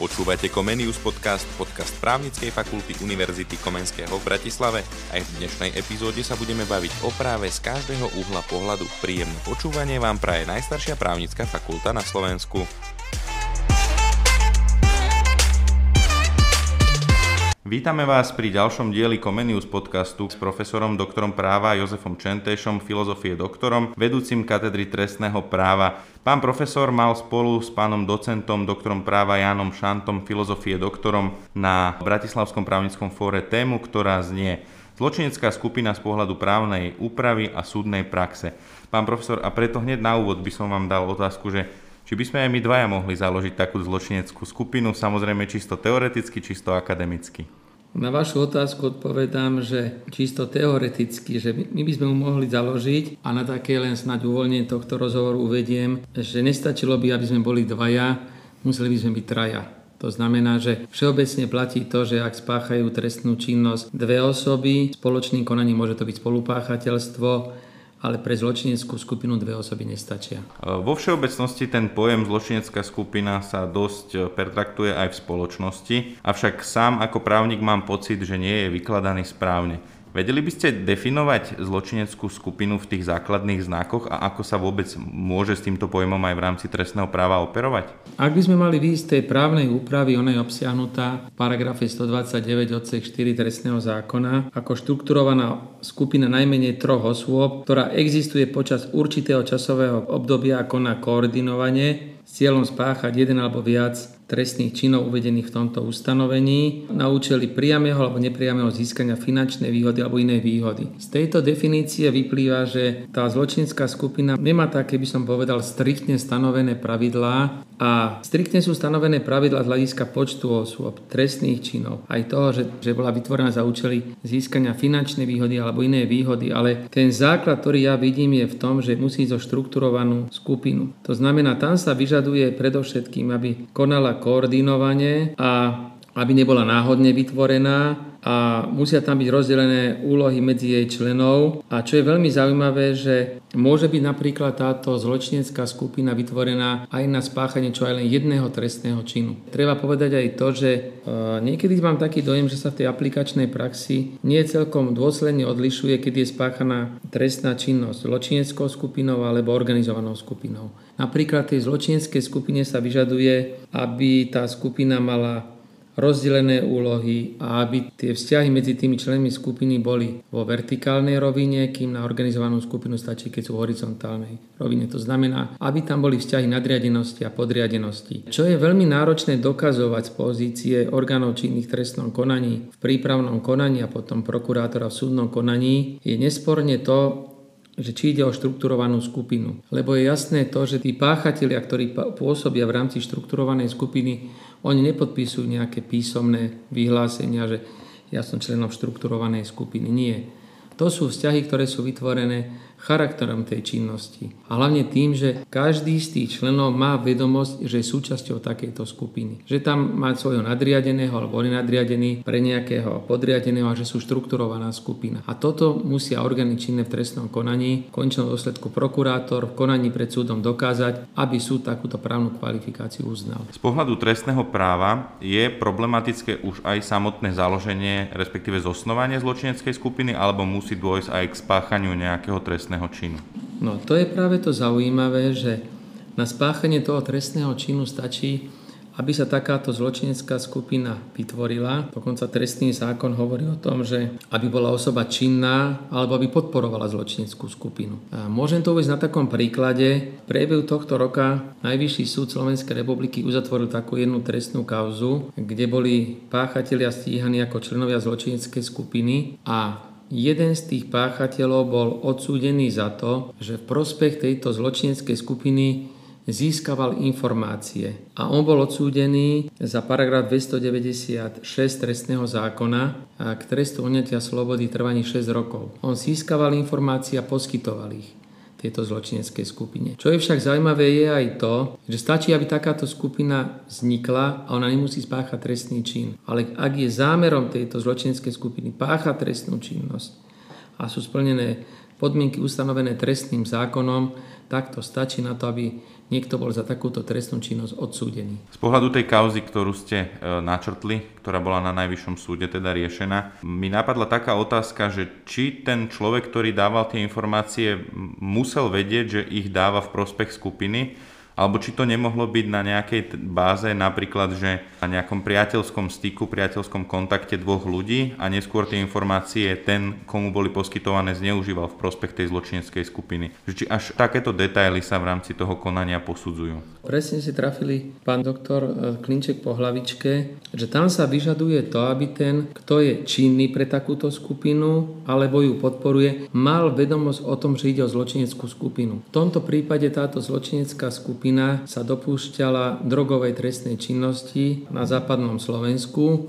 Počúvate Comenius podcast, podcast právnickej fakulty Univerzity Komenského v Bratislave. Aj v dnešnej epizóde sa budeme baviť o práve z každého uhla pohľadu. Príjemné počúvanie vám praje najstaršia právnická fakulta na Slovensku. Vítame vás pri ďalšom dieli Comenius podcastu s profesorom doktorom práva Jozefom Čentešom, filozofie doktorom, vedúcim katedry trestného práva. Pán profesor mal spolu s pánom docentom, doktorom práva Jánom Šantom, filozofie doktorom na Bratislavskom právnickom fóre tému, ktorá znie Zločinecká skupina z pohľadu právnej úpravy a súdnej praxe. Pán profesor, a preto hneď na úvod by som vám dal otázku, že či by sme aj my dvaja mohli založiť takú zločineckú skupinu, samozrejme čisto teoreticky, čisto akademicky. Na vašu otázku odpovedám, že čisto teoreticky, že my by sme mu mohli založiť a na také len snáď uvoľnenie tohto rozhovoru uvediem, že nestačilo by, aby sme boli dvaja, museli by sme byť traja. To znamená, že všeobecne platí to, že ak spáchajú trestnú činnosť dve osoby, spoločným konaním môže to byť spolupáchateľstvo, ale pre zločineckú skupinu dve osoby nestačia. Vo všeobecnosti ten pojem zločinecká skupina sa dosť e, pertraktuje aj v spoločnosti, avšak sám ako právnik mám pocit, že nie je vykladaný správne. Vedeli by ste definovať zločineckú skupinu v tých základných znakoch a ako sa vôbec môže s týmto pojmom aj v rámci trestného práva operovať? Ak by sme mali výjsť tej právnej úpravy, ona je obsiahnutá v paragrafe 129 odsek 4 trestného zákona ako štrukturovaná skupina najmenej troch osôb, ktorá existuje počas určitého časového obdobia ako na koordinovanie s cieľom spáchať jeden alebo viac trestných činov uvedených v tomto ustanovení na účely priamého alebo nepriamého získania finančnej výhody alebo inej výhody. Z tejto definície vyplýva, že tá zločinská skupina nemá také, by som povedal, striktne stanovené pravidlá a striktne sú stanovené pravidlá z hľadiska počtu osôb, trestných činov, aj toho, že, že bola vytvorená za účely získania finančnej výhody alebo inej výhody, ale ten základ, ktorý ja vidím, je v tom, že musí ísť o štrukturovanú skupinu. To znamená, tam sa vyžaduje predovšetkým, aby konala koordinovane a aby nebola náhodne vytvorená, a musia tam byť rozdelené úlohy medzi jej členov. A čo je veľmi zaujímavé, že môže byť napríklad táto zločinecká skupina vytvorená aj na spáchanie čo aj len jedného trestného činu. Treba povedať aj to, že e, niekedy mám taký dojem, že sa v tej aplikačnej praxi nie celkom dôsledne odlišuje, keď je spáchaná trestná činnosť zločineckou skupinou alebo organizovanou skupinou. Napríklad tej zločineckej skupine sa vyžaduje, aby tá skupina mala rozdelené úlohy a aby tie vzťahy medzi tými členmi skupiny boli vo vertikálnej rovine, kým na organizovanú skupinu stačí, keď sú v horizontálnej rovine. To znamená, aby tam boli vzťahy nadriadenosti a podriadenosti. Čo je veľmi náročné dokazovať z pozície orgánov činných trestnom konaní v prípravnom konaní a potom prokurátora v súdnom konaní, je nesporne to, že či ide o štrukturovanú skupinu. Lebo je jasné to, že tí páchatelia, ktorí pôsobia v rámci štrukturovanej skupiny, oni nepodpisujú nejaké písomné vyhlásenia, že ja som členom štrukturovanej skupiny. Nie. To sú vzťahy, ktoré sú vytvorené charakterom tej činnosti. A hlavne tým, že každý z tých členov má vedomosť, že je súčasťou takejto skupiny. Že tam má svojho nadriadeného alebo nadriadený pre nejakého podriadeného a že sú štrukturovaná skupina. A toto musia orgány činné v trestnom konaní, v končnom dôsledku prokurátor v konaní pred súdom dokázať, aby súd takúto právnu kvalifikáciu uznal. Z pohľadu trestného práva je problematické už aj samotné založenie, respektíve zosnovanie zločineckej skupiny, alebo musí dôjsť aj k spáchaniu nejakého trestného trestného činu. No to je práve to zaujímavé, že na spáchanie toho trestného činu stačí, aby sa takáto zločinecká skupina vytvorila. Dokonca trestný zákon hovorí o tom, že aby bola osoba činná alebo aby podporovala zločineckú skupinu. A môžem to uvieť na takom príklade. Priebehu tohto roka Najvyšší súd Slovenskej republiky uzatvoril takú jednu trestnú kauzu, kde boli páchatelia stíhaní ako členovia zločineckej skupiny a Jeden z tých páchateľov bol odsúdený za to, že v prospech tejto zločineckej skupiny získaval informácie. A on bol odsúdený za paragraf 296 trestného zákona k trestu odňatia slobody trvaní 6 rokov. On získaval informácie a poskytoval ich tejto zločineckej skupine. Čo je však zaujímavé je aj to, že stačí, aby takáto skupina vznikla a ona nemusí spáchať trestný čin. Ale ak je zámerom tejto zločineckej skupiny páchať trestnú činnosť a sú splnené podmienky ustanovené trestným zákonom, tak to stačí na to, aby niekto bol za takúto trestnú činnosť odsúdený. Z pohľadu tej kauzy, ktorú ste e, načrtli, ktorá bola na najvyššom súde teda riešená, mi napadla taká otázka, že či ten človek, ktorý dával tie informácie, musel vedieť, že ich dáva v prospech skupiny, alebo či to nemohlo byť na nejakej báze, napríklad, že na nejakom priateľskom styku, priateľskom kontakte dvoch ľudí a neskôr tie informácie ten, komu boli poskytované, zneužíval v prospech tej zločineckej skupiny. Či až takéto detaily sa v rámci toho konania posudzujú. Presne si trafili pán doktor e, Klinček po hlavičke, že tam sa vyžaduje to, aby ten, kto je činný pre takúto skupinu alebo ju podporuje, mal vedomosť o tom, že ide o zločineckú skupinu. V tomto prípade táto zločinecká skupina skupina sa dopúšťala drogovej trestnej činnosti na západnom Slovensku,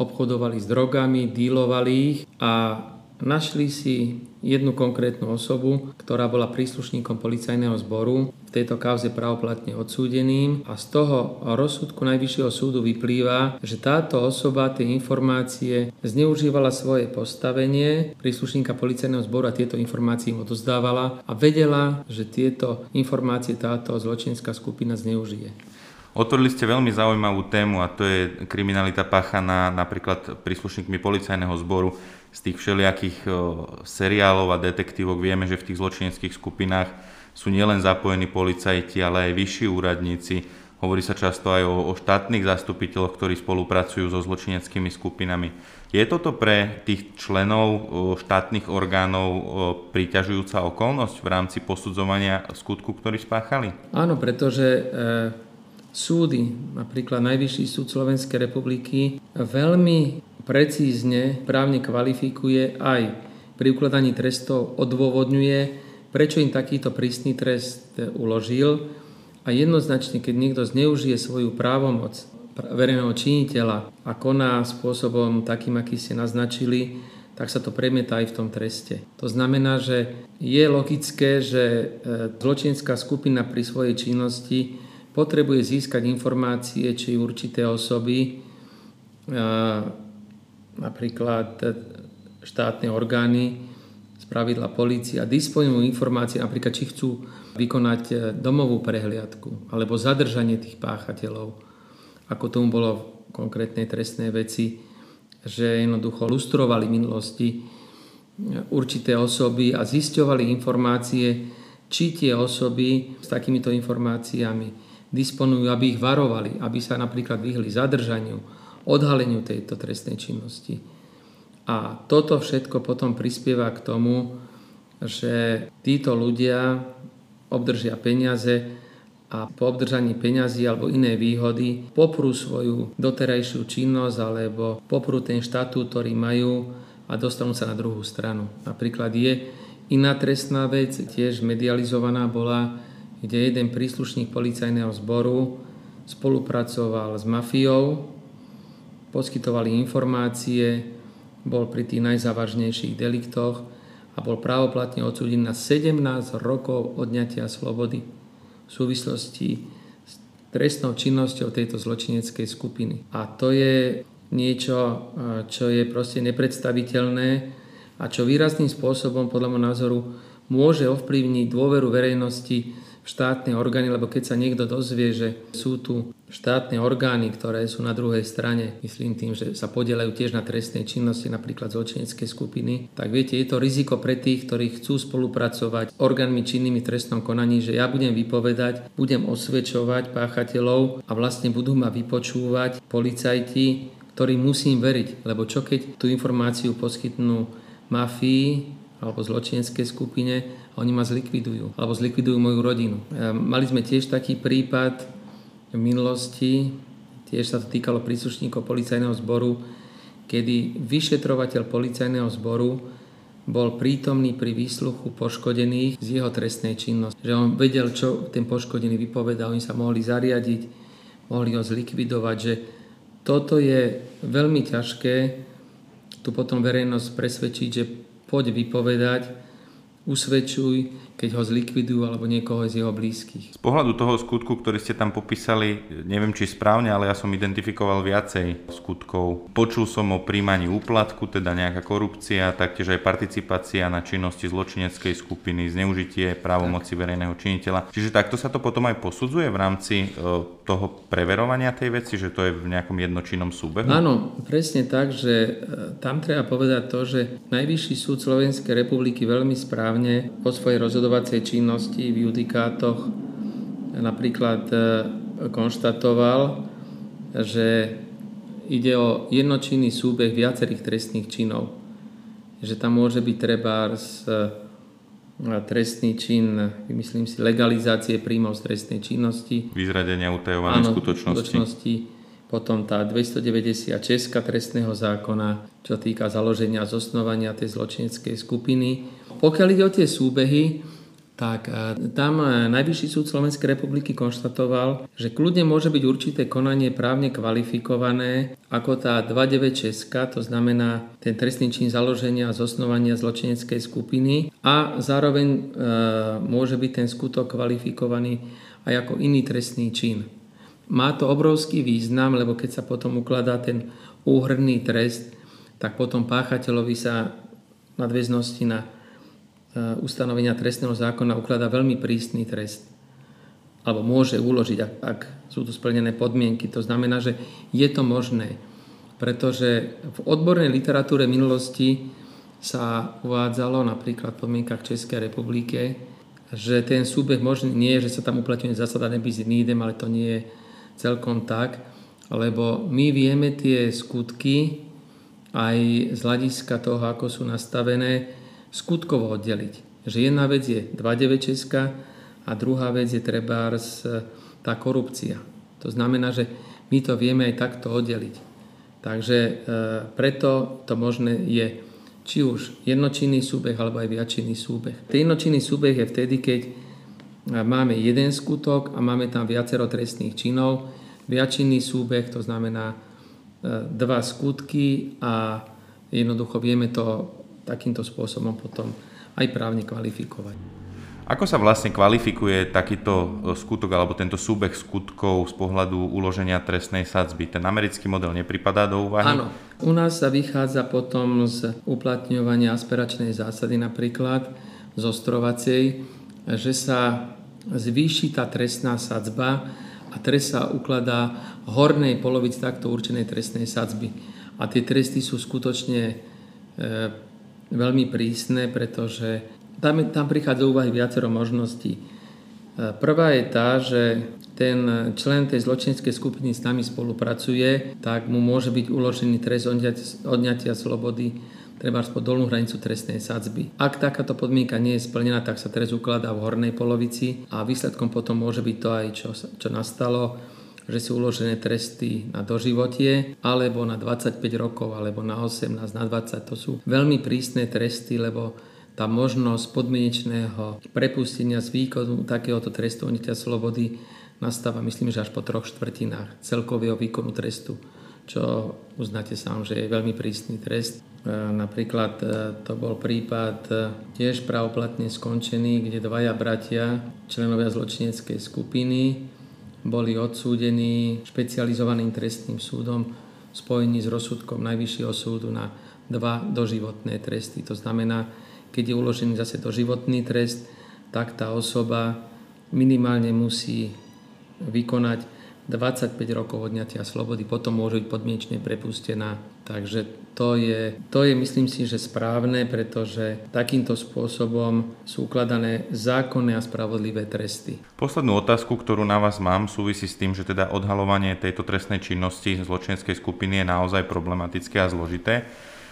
obchodovali s drogami, dílovali ich a našli si jednu konkrétnu osobu, ktorá bola príslušníkom policajného zboru, v tejto kauze pravoplatne odsúdeným a z toho rozsudku Najvyššieho súdu vyplýva, že táto osoba tie informácie zneužívala svoje postavenie príslušníka policajného zboru a tieto informácie im odozdávala a vedela, že tieto informácie táto zločinecká skupina zneužije. Otvorili ste veľmi zaujímavú tému a to je kriminalita páchaná napríklad príslušníkmi policajného zboru z tých všelijakých seriálov a detektívok vieme, že v tých zločineckých skupinách sú nielen zapojení policajti, ale aj vyšší úradníci. Hovorí sa často aj o, o štátnych zastupiteľoch, ktorí spolupracujú so zločineckými skupinami. Je toto pre tých členov štátnych orgánov príťažujúca okolnosť v rámci posudzovania skutku, ktorý spáchali? Áno, pretože e, súdy, napríklad Najvyšší súd Slovenskej republiky, veľmi precízne právne kvalifikuje aj pri ukladaní trestov odôvodňuje, prečo im takýto prísny trest uložil a jednoznačne, keď niekto zneužije svoju právomoc verejného činiteľa a koná spôsobom takým, aký ste naznačili, tak sa to premieta aj v tom treste. To znamená, že je logické, že e, zločinecká skupina pri svojej činnosti potrebuje získať informácie, či určité osoby napríklad štátne orgány, spravidla policia disponujú informácie, napríklad či chcú vykonať e, domovú prehliadku alebo zadržanie tých páchateľov, ako tomu bolo v konkrétnej trestnej veci, že jednoducho lustrovali minulosti e, určité osoby a zisťovali informácie, či tie osoby s takýmito informáciami disponujú, aby ich varovali, aby sa napríklad vyhli zadržaniu, odhaleniu tejto trestnej činnosti. A toto všetko potom prispieva k tomu, že títo ľudia obdržia peniaze a po obdržaní peňazí alebo iné výhody poprú svoju doterajšiu činnosť alebo poprú ten štatút, ktorý majú a dostanú sa na druhú stranu. Napríklad je iná trestná vec, tiež medializovaná bola, kde jeden príslušník policajného zboru spolupracoval s mafiou poskytovali informácie, bol pri tých najzávažnejších deliktoch a bol právoplatne odsúdený na 17 rokov odňatia slobody v súvislosti s trestnou činnosťou tejto zločineckej skupiny. A to je niečo, čo je proste nepredstaviteľné a čo výrazným spôsobom, podľa môjho názoru, môže ovplyvniť dôveru verejnosti štátne orgány, lebo keď sa niekto dozvie, že sú tu štátne orgány, ktoré sú na druhej strane, myslím tým, že sa podielajú tiež na trestnej činnosti, napríklad zločinecké skupiny, tak viete, je to riziko pre tých, ktorí chcú spolupracovať s orgánmi činnými trestnom konaní, že ja budem vypovedať, budem osvedčovať páchateľov a vlastne budú ma vypočúvať policajti, ktorí musím veriť, lebo čo keď tú informáciu poskytnú mafii alebo zločineckej skupine oni ma zlikvidujú alebo zlikvidujú moju rodinu. Mali sme tiež taký prípad v minulosti, tiež sa to týkalo príslušníkov policajného zboru, kedy vyšetrovateľ policajného zboru bol prítomný pri výsluchu poškodených z jeho trestnej činnosti. Že on vedel, čo ten poškodený vypovedal, oni sa mohli zariadiť, mohli ho zlikvidovať, že toto je veľmi ťažké tu potom verejnosť presvedčiť, že poď vypovedať, usvedčuj, keď ho zlikvidujú alebo niekoho z jeho blízkych. Z pohľadu toho skutku, ktorý ste tam popísali, neviem či správne, ale ja som identifikoval viacej skutkov. Počul som o príjmaní úplatku, teda nejaká korupcia, taktiež aj participácia na činnosti zločineckej skupiny, zneužitie právomoci tak. verejného činiteľa. Čiže takto sa to potom aj posudzuje v rámci e, toho preverovania tej veci, že to je v nejakom jednočinnom súbehu? Áno, presne tak, že e, tam treba povedať to, že Najvyšší súd Slovenskej republiky veľmi správne po svojej rozhodovaní rozhodovacej činnosti v judikátoch napríklad e, konštatoval, že ide o jednočinný súbeh viacerých trestných činov. Že tam môže byť treba e, trestný čin, myslím si, legalizácie príjmov z trestnej činnosti. Vyzradenia utajovaných skutočnosti. skutočnosti. Potom tá 296 trestného zákona, čo týka založenia a zosnovania tej zločineckej skupiny. Pokiaľ ide o tie súbehy, tak tam e, Najvyšší súd Slovenskej republiky konštatoval, že kľudne môže byť určité konanie právne kvalifikované ako tá 29 to znamená ten trestný čin založenia a zosnovania zločineckej skupiny a zároveň e, môže byť ten skutok kvalifikovaný aj ako iný trestný čin. Má to obrovský význam, lebo keď sa potom ukladá ten úhrný trest, tak potom páchateľovi sa nadväznosti na E, ustanovenia trestného zákona ukladá veľmi prísny trest. Alebo môže uložiť, ak, ak sú tu splnené podmienky. To znamená, že je to možné. Pretože v odbornej literatúre minulosti sa uvádzalo napríklad v podmienkach Českej republike, že ten súbeh možný nie je, že sa tam uplatňuje zásada nebis in idem, ale to nie je celkom tak, lebo my vieme tie skutky aj z hľadiska toho, ako sú nastavené, skutkovo oddeliť. Že jedna vec je 2,9 Česka a druhá vec je treba tá korupcia. To znamená, že my to vieme aj takto oddeliť. Takže e, preto to možné je či už jednočinný súbeh alebo aj viačinný súbeh. Ten jednočinný súbeh je vtedy, keď máme jeden skutok a máme tam viacero trestných činov. Viačinný súbeh to znamená e, dva skutky a jednoducho vieme to takýmto spôsobom potom aj právne kvalifikovať. Ako sa vlastne kvalifikuje takýto e, skutok alebo tento súbeh skutkov z pohľadu uloženia trestnej sadzby? Ten americký model nepripadá do úvahy? Áno. U nás sa vychádza potom z uplatňovania aspiračnej zásady napríklad z ostrovacej, že sa zvýši tá trestná sadzba a trest sa ukladá hornej polovici takto určenej trestnej sadzby. A tie tresty sú skutočne e, veľmi prísne, pretože tam, tam prichádza úvahy viacero možností. E, prvá je tá, že ten člen tej zločineckej skupiny s nami spolupracuje, tak mu môže byť uložený trest odňatia slobody treba po dolnú hranicu trestnej sadzby. Ak takáto podmienka nie je splnená, tak sa trest ukladá v hornej polovici a výsledkom potom môže byť to aj, čo, čo nastalo, že sú uložené tresty na doživotie, alebo na 25 rokov, alebo na 18, na 20. To sú veľmi prísne tresty, lebo tá možnosť podmienečného prepustenia z výkonu takéhoto trestu odňatia slobody nastáva, myslím, že až po troch štvrtinách celkového výkonu trestu, čo uznáte sám, že je veľmi prísny trest. E, napríklad e, to bol prípad e, tiež pravoplatne skončený, kde dvaja bratia, členovia zločineckej skupiny, boli odsúdení špecializovaným trestným súdom spojení s rozsudkom Najvyššieho súdu na dva doživotné tresty. To znamená, keď je uložený zase doživotný trest, tak tá osoba minimálne musí vykonať 25 rokov odňatia slobody, potom môže byť podmienečne prepustená. Takže to je, to je, myslím si, že správne, pretože takýmto spôsobom sú ukladané zákonné a spravodlivé tresty. Poslednú otázku, ktorú na vás mám, súvisí s tým, že teda odhalovanie tejto trestnej činnosti zločineckej skupiny je naozaj problematické a zložité.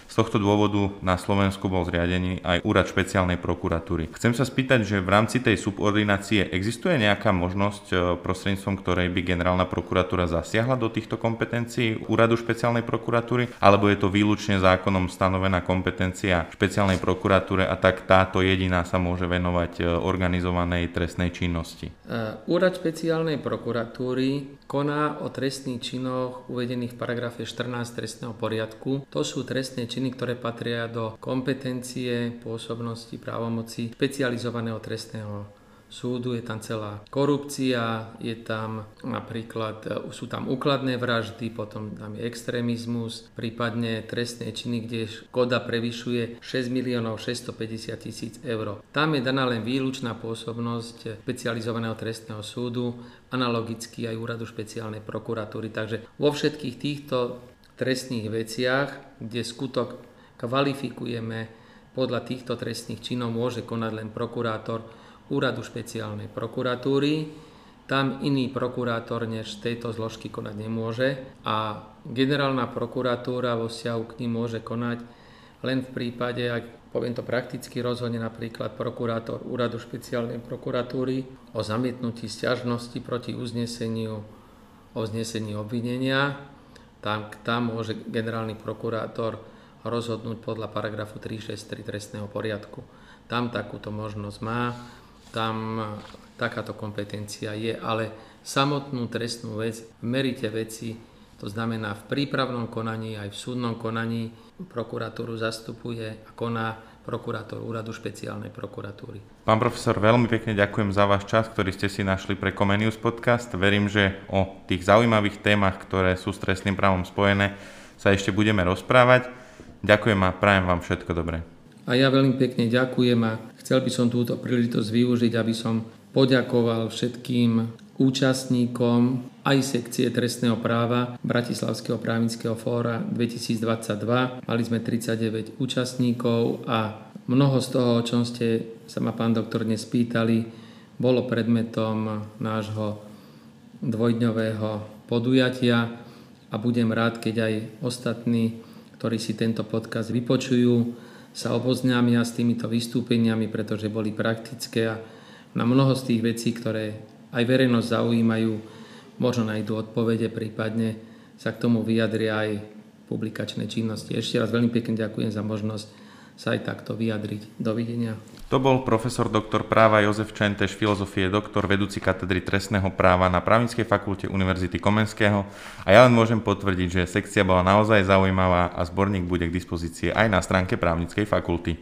Z tohto dôvodu na Slovensku bol zriadený aj úrad špeciálnej prokuratúry. Chcem sa spýtať, že v rámci tej subordinácie existuje nejaká možnosť, e, prostredníctvom ktorej by generálna prokuratúra zasiahla do týchto kompetencií úradu špeciálnej prokuratúry, alebo je to výlučne zákonom stanovená kompetencia špeciálnej prokuratúre a tak táto jediná sa môže venovať e, organizovanej trestnej činnosti? Úrad špeciálnej prokuratúry koná o trestných činoch uvedených v paragrafe 14 trestného poriadku. To sú trestné činy, ktoré patria do kompetencie, pôsobnosti, právomoci špecializovaného trestného súdu, je tam celá korupcia, je tam napríklad, e, sú tam úkladné vraždy, potom tam je extrémizmus, prípadne trestné činy, kde škoda prevyšuje 6 miliónov 650 tisíc eur. Tam je daná len výlučná pôsobnosť špecializovaného trestného súdu, analogicky aj úradu špeciálnej prokuratúry. Takže vo všetkých týchto trestných veciach, kde skutok kvalifikujeme podľa týchto trestných činov, môže konať len prokurátor úradu špeciálnej prokuratúry. Tam iný prokurátor než tejto zložky konať nemôže a generálna prokuratúra vo vzťahu k ním môže konať len v prípade, ak poviem to prakticky, rozhodne napríklad prokurátor úradu špeciálnej prokuratúry o zamietnutí stiažnosti proti uzneseniu o vznesení obvinenia. Tam, tam môže generálny prokurátor rozhodnúť podľa paragrafu 363 trestného poriadku. Tam takúto možnosť má tam takáto kompetencia je, ale samotnú trestnú vec v merite veci, to znamená v prípravnom konaní aj v súdnom konaní prokuratúru zastupuje a koná prokurátor úradu špeciálnej prokuratúry. Pán profesor, veľmi pekne ďakujem za váš čas, ktorý ste si našli pre Comenius podcast. Verím, že o tých zaujímavých témach, ktoré sú s trestným právom spojené, sa ešte budeme rozprávať. Ďakujem a prajem vám všetko dobré. A ja veľmi pekne ďakujem a chcel by som túto príležitosť využiť, aby som poďakoval všetkým účastníkom aj sekcie trestného práva Bratislavského právnického fóra 2022. Mali sme 39 účastníkov a mnoho z toho, o čom ste sa ma pán doktor dnes pýtali, bolo predmetom nášho dvojdňového podujatia a budem rád, keď aj ostatní, ktorí si tento podcast vypočujú, sa oboznámia s týmito vystúpeniami, pretože boli praktické a na mnoho z tých vecí, ktoré aj verejnosť zaujímajú, možno nájdú odpovede, prípadne sa k tomu vyjadria aj publikačné činnosti. Ešte raz veľmi pekne ďakujem za možnosť sa aj takto vyjadriť. Dovidenia. To bol profesor doktor práva Jozef Čenteš, filozofie doktor, vedúci katedry trestného práva na Právnickej fakulte Univerzity Komenského a ja len môžem potvrdiť, že sekcia bola naozaj zaujímavá a zborník bude k dispozícii aj na stránke Právnickej fakulty.